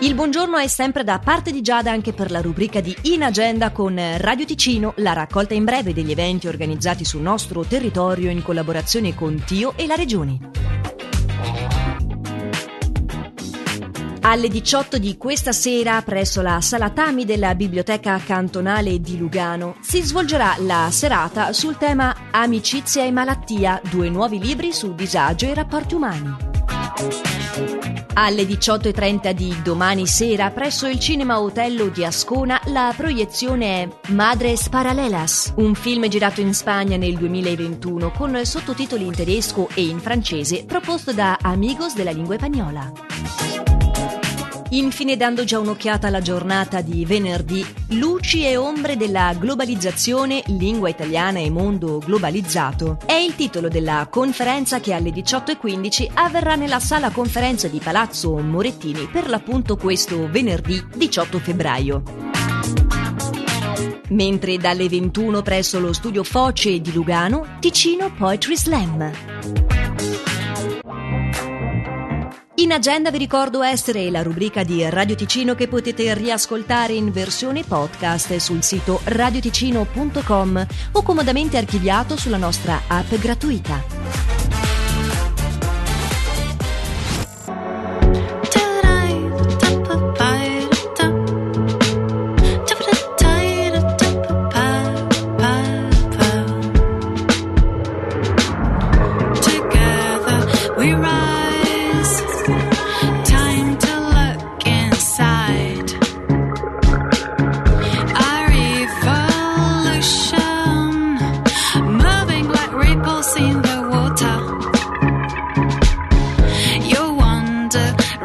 Il buongiorno è sempre da parte di Giada anche per la rubrica di In Agenda con Radio Ticino, la raccolta in breve degli eventi organizzati sul nostro territorio in collaborazione con Tio e la Regione. Alle 18 di questa sera, presso la Sala Tami della Biblioteca Cantonale di Lugano, si svolgerà la serata sul tema Amicizia e malattia, due nuovi libri su disagio e rapporti umani. Alle 18.30 di domani sera, presso il Cinema Otello di Ascona, la proiezione è Madres Paralelas, un film girato in Spagna nel 2021 con sottotitoli in tedesco e in francese, proposto da Amigos della lingua spagnola. Infine, dando già un'occhiata alla giornata di venerdì, Luci e ombre della globalizzazione, lingua italiana e mondo globalizzato, è il titolo della conferenza che alle 18.15 avverrà nella sala conferenza di Palazzo Morettini per l'appunto questo venerdì 18 febbraio mentre dalle 21 presso lo studio Foce di Lugano, Ticino Poetry Slam. In agenda vi ricordo essere la rubrica di Radio Ticino che potete riascoltare in versione podcast sul sito radioticino.com o comodamente archiviato sulla nostra app gratuita.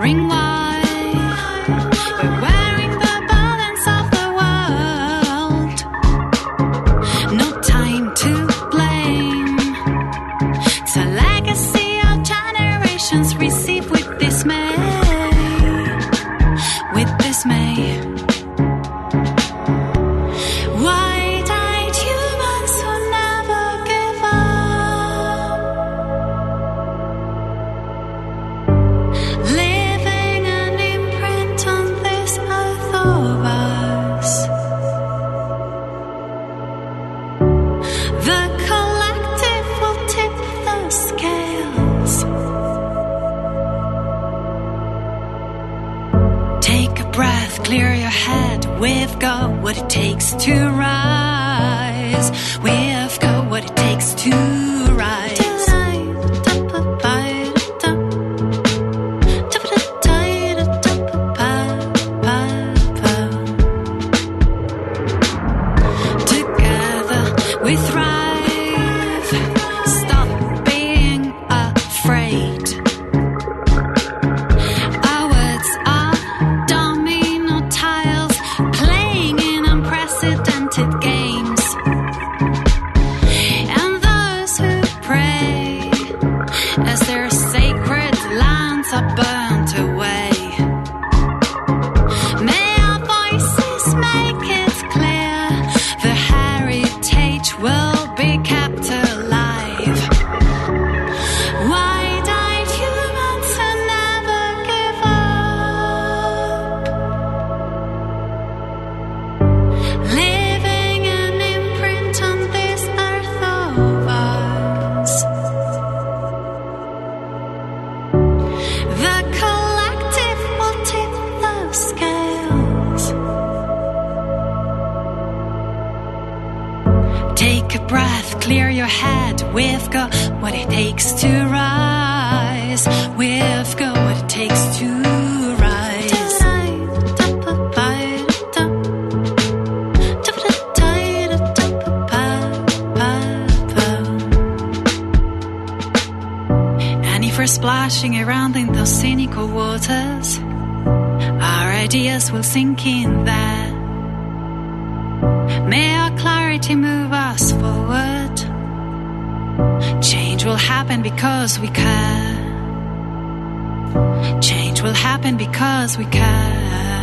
wondering why we're wearing the balance of the world. No time to blame. It's a legacy our generations receive with dismay. With dismay. Live clear your head. We've got what it takes to rise. We've Take a breath, We've got what it takes to rise. We've got splashing around in those cynical waters, our ideas will sink in there. May our clarity move us forward. Change will happen because we care. Change will happen because we care.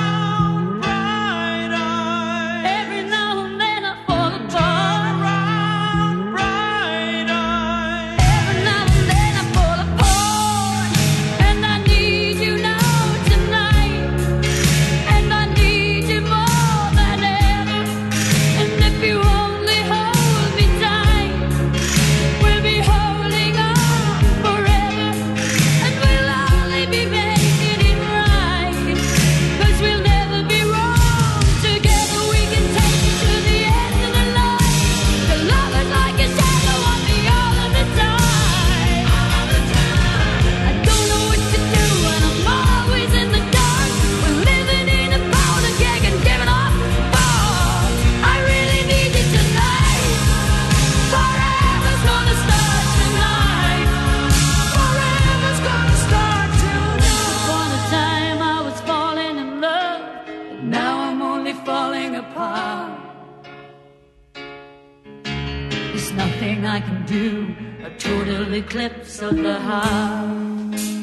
I can do, a total eclipse of the heart.